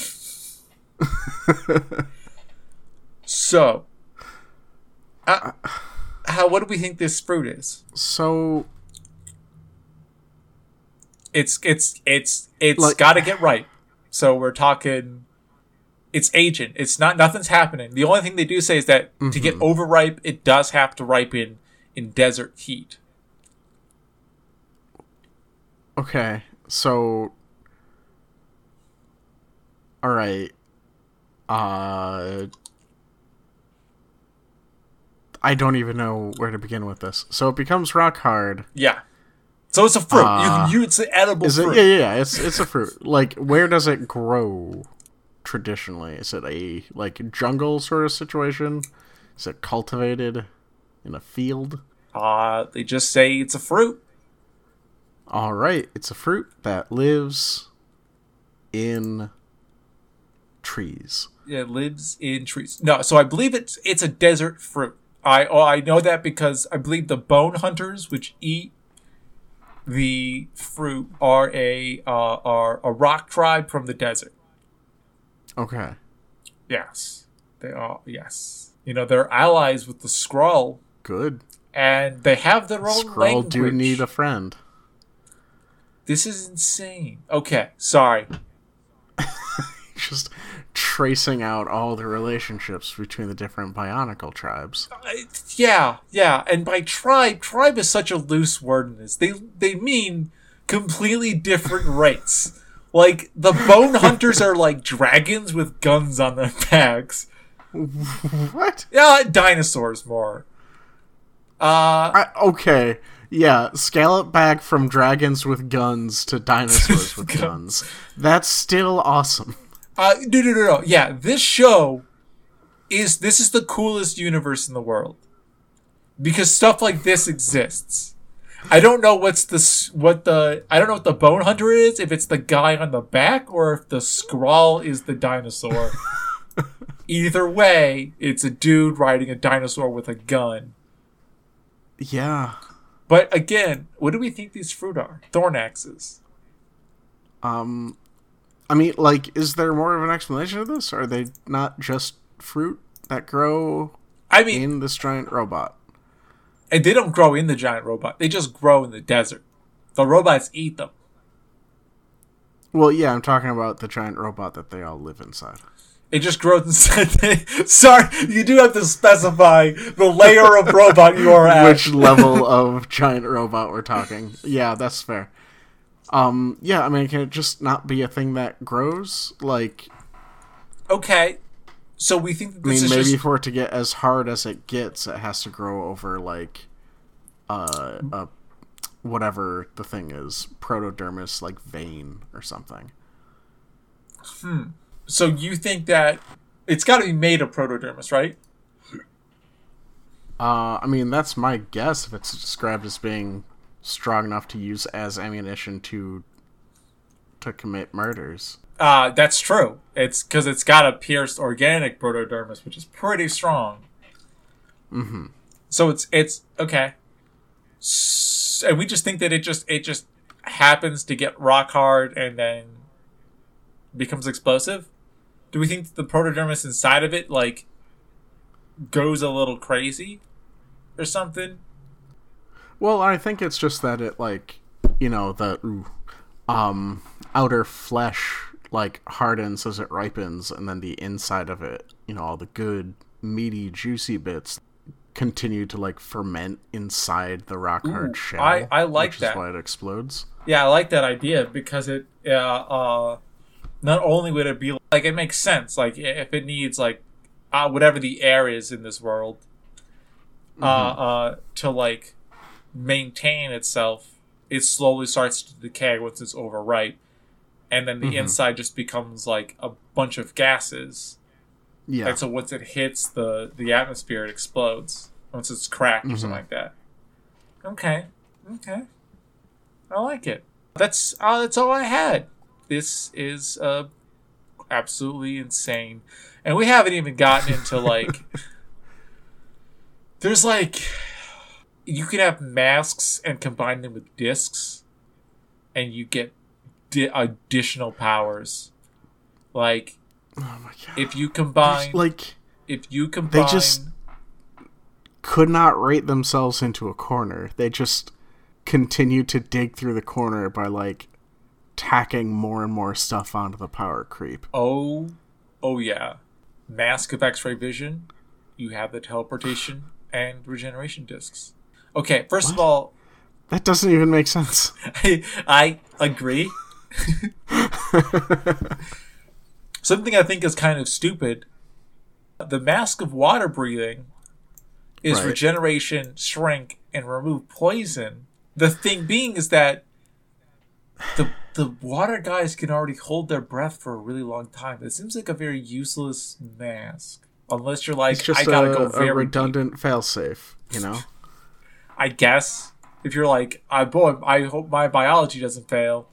so, uh, how what do we think this fruit is? so It's it's it's it's Like- got to get right. So we're talking. It's aging. It's not nothing's happening. The only thing they do say is that to get overripe, it does have to ripen in desert heat. okay. So all right. Uh I don't even know where to begin with this. So it becomes rock hard. Yeah. So it's a fruit. Uh, you you it's an edible Is it? fruit. Yeah, yeah, yeah. It's it's a fruit. Like, where does it grow? Traditionally, is it a like jungle sort of situation? Is it cultivated in a field? Uh, they just say it's a fruit. All right, it's a fruit that lives in trees. Yeah, it lives in trees. No, so I believe it's it's a desert fruit. I oh, I know that because I believe the bone hunters, which eat the fruit, are a uh, are a rock tribe from the desert. Okay. Yes, they are. Yes, you know they're allies with the Skrall, Good. and they have their own Skrall language. do need a friend. This is insane. Okay, sorry. Just tracing out all the relationships between the different Bionicle tribes. Yeah, yeah. And by tribe, tribe is such a loose word in this. They they mean completely different race. Like the bone hunters are like dragons with guns on their backs. What? Yeah, dinosaurs more. Uh, I, okay. Yeah, scale it back from dragons with guns to dinosaurs with guns. That's still awesome. Uh, no, no, no, no. Yeah, this show is this is the coolest universe in the world because stuff like this exists. I don't know what's the what the I don't know what the bone hunter is. If it's the guy on the back or if the Skrall is the dinosaur. Either way, it's a dude riding a dinosaur with a gun. Yeah. But again, what do we think these fruit are? Thornaxes. Um I mean, like is there more of an explanation of this? Are they not just fruit that grow I mean, in this giant robot? and they don't grow in the giant robot. They just grow in the desert. The robots eat them. Well, yeah, I'm talking about the giant robot that they all live inside. It just grows inside. Sorry, you do have to specify the layer of robot you are at. Which level of giant robot we're talking? Yeah, that's fair. Um, yeah, I mean, can it just not be a thing that grows? Like, okay, so we think I mean, is maybe just for it to get as hard as it gets, it has to grow over like, uh, a, whatever the thing is, protodermis, like vein or something. Hmm. So you think that it's got to be made of protodermis, right? Uh, I mean, that's my guess. If it's described as being strong enough to use as ammunition to to commit murders. Uh, that's true. It's because it's got a pierced organic protodermis, which is pretty strong. Mm-hmm. So it's it's okay, S- and we just think that it just it just happens to get rock hard and then becomes explosive. Do we think the protodermis inside of it like goes a little crazy or something? Well, I think it's just that it like you know the ooh, um outer flesh like hardens as it ripens, and then the inside of it, you know, all the good meaty juicy bits continue to like ferment inside the rock hard Ooh, shell. I- I like that. Is why it explodes. Yeah, I like that idea because it uh, uh not only would it be like it makes sense like if it needs like uh, whatever the air is in this world uh uh to like maintain itself it slowly starts to decay once it's overripe and then the inside just becomes like a bunch of gases Yeah. and so once it hits the the atmosphere it explodes once it's cracked or something like that okay okay I like it. That's uh, that's all I had. This is uh, absolutely insane, and we haven't even gotten into like. there's like, you can have masks and combine them with discs, and you get di- additional powers. Like oh my god. if you combine, like if you combine, they just- could not rate themselves into a corner. They just continued to dig through the corner by like tacking more and more stuff onto the power creep. Oh, oh yeah. Mask of X-ray vision. You have the teleportation and regeneration discs. Okay, first of all, That doesn't even make sense. I, I agree. Something I think is kind of stupid. The mask of water breathing is Right. regeneration, shrink, and remove poison. The thing being is that the the water guys can already hold their breath for a really long time. It seems like a very useless mask. unless you're like I gotta a, go a very deep. redundant failsafe, you know? I guess if you're like, I boy, I hope my biology doesn't fail.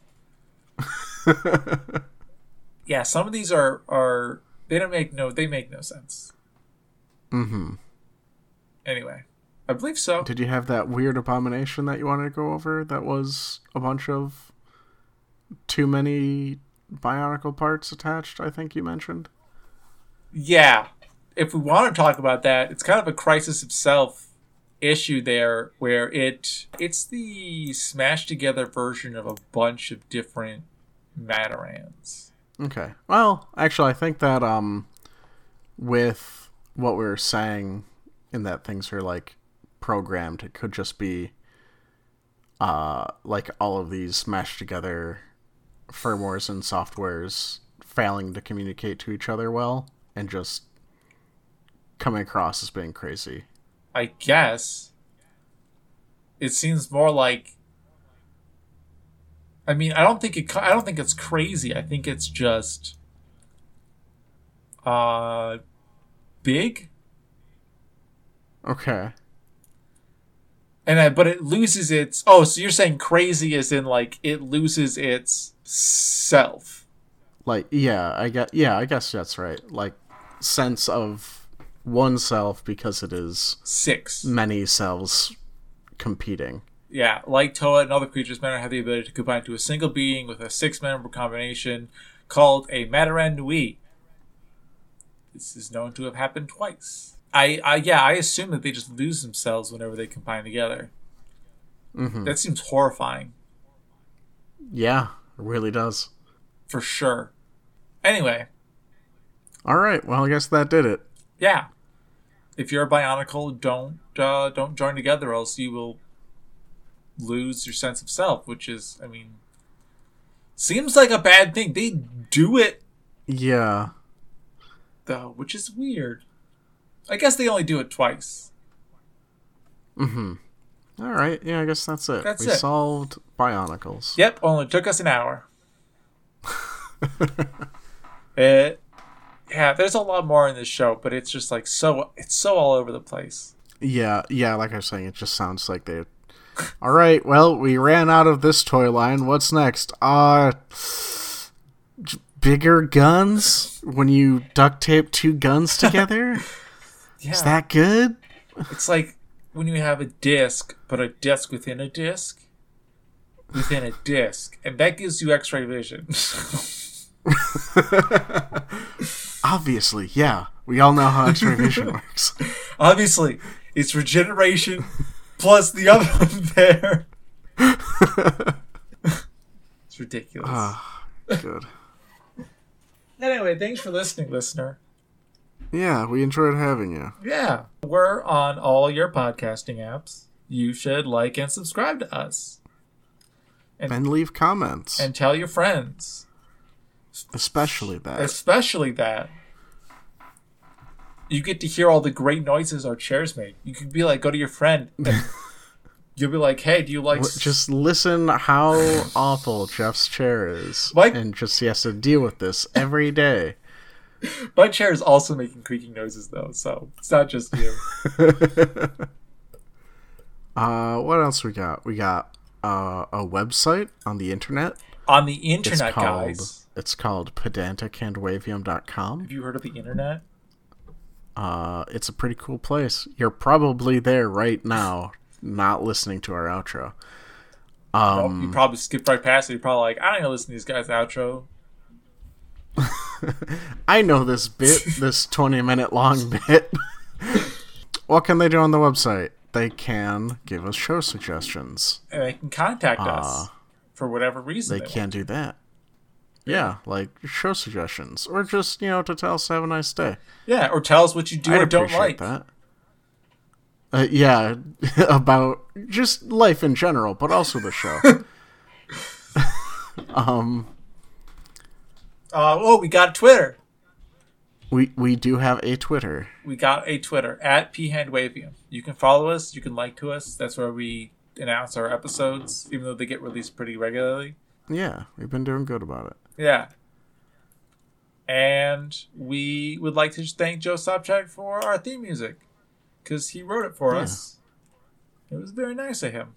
yeah, some of these are are they don't make no they make no sense. mm-hmm. Anyway, I believe so. Did you have that weird abomination that you wanted to go over that was a bunch of too many bionicle parts attached, I think you mentioned? Yeah, if we want to talk about that, it's kind of a crisis of self issue there, where it it's the smashed together version of a bunch of different Matorans. Okay. Well, actually, I think that um, with what we were saying, in that things are like programmed, it could just be uh like all of these smashed together firmwares and softwares failing to communicate to each other well and just coming across as being crazy. I guess it seems more like. I mean, I don't think it. I don't think it's crazy. I think it's just, uh, big, Okay. and I, but it loses its. Oh, so you're saying crazy as in like it loses its self? Like yeah, I get yeah, I guess that's right. Like sense of oneself because it is Six. many selves competing. Yeah, like Toa and other creatures, Matoran have the ability to combine to a single being with a six-member combination called a Matoran Nui. This is known to have happened twice. I, I yeah, I assume that they just lose themselves whenever they combine together. hmm That seems horrifying, Yeah, it really does. for sure. Anyway, All right, well, I guess that did it. Yeah, if you're a Bionicle, don't uh, don't join together, else you will lose your sense of self. Which is, I mean, seems like a bad thing. They do it Yeah. though, which is weird. I guess they only do it twice. Mm-hmm. All right, yeah, I guess that's it. That's we it. solved Bionicles. Yep, only took us an hour. it, yeah, there's a lot more in this show, but it's just like so, it's so all over the place. Yeah, yeah, like I was saying, it just sounds like they. All right, well, we ran out of this toy line. What's next? Uh, bigger guns when you duct tape two guns together. Yeah, Is that good? it's like when you have a disc, but a disc within a disc, within a disc, and that gives you X-ray vision. Obviously, yeah. We all know how X-ray vision works. Obviously, it's regeneration plus the other one there. it's ridiculous. Ah, good. Anyway, thanks for listening, listener. Yeah, we enjoyed having you. Yeah, we're on all your podcasting apps. You should like and subscribe to us And leave comments, and tell your friends, especially that. especially that. You get to hear all the great noises our chairs make. You could be like, go to your friend. You'll be like, hey, do you like. Just listen how awful Jeff's chair is, Mike- and just he has to deal with this every day. My chair is also making creaking noises, though, so it's not just you. Uh, what else we got? We got uh, a website on the internet. On the It's internet, called guys. It's called pedantichandwavium.com. Have you heard of the internet? Uh, it's a pretty cool place. You're probably there right now, not listening to our outro. Um, you probably skipped right past it. You're probably like, I don't know listen to these guys' outro. I know this bit, this 20 minute long bit. what can they do on the website? They can give us show suggestions. And they can contact us Ah. for whatever reason. They they can't do that. Yeah, like show suggestions, or just you know to tell us to have a nice day. Yeah, or tell us what you do I'd or don't like. that. Uh, yeah, about just life in general, but also the show. um, Uh, oh, we got Twitter. we we do have a Twitter. We got a Twitter at phandwavium. You can follow us. You can like to us. That's where we announce our episodes, even though they get released pretty regularly. Yeah, we've been doing good about it. Yeah. And we would like to thank Joe Sobchak for our theme music because he wrote it for Yeah. us. It was very nice of him.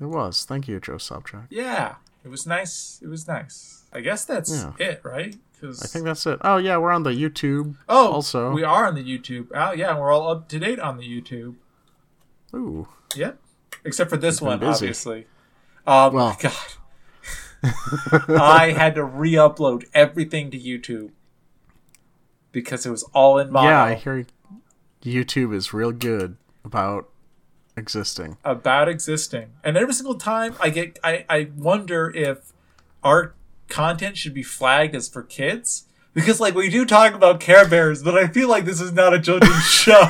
It was. Thank you, Joe Sobchak. Yeah, it was nice. It was nice. I guess that's Yeah. it, right? 'Cause- I think that's it. Oh yeah, we're on the YouTube. Oh, also. we are on the YouTube. Oh, yeah, we're all up to date on the YouTube. Ooh. Yep, except for this one, busy. obviously. Um, Well. God, I had to re-upload everything to YouTube because it was all in mono. Yeah, I hear YouTube is real good about existing. about existing. And every single time I get I, I wonder if our content should be flagged as for kids. Because like we do talk about Care Bears, but I feel like this is not a children's show.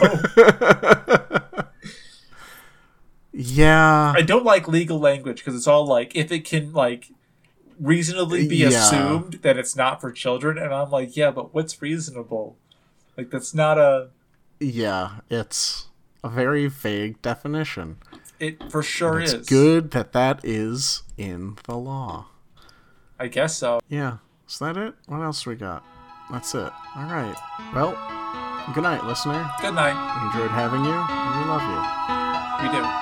Yeah. I don't like legal language because it's all like if it can like reasonably be Yeah. assumed that it's not for children, and I'm like, yeah, but what's reasonable? Like that's not a Yeah, it's a very vague definition. it for sure It's is good that that is in the law. I guess so. Yeah. Is that it? What else we got? That's it. All right. Well, good night, listener. Good night. We enjoyed having you, and we love you. We do.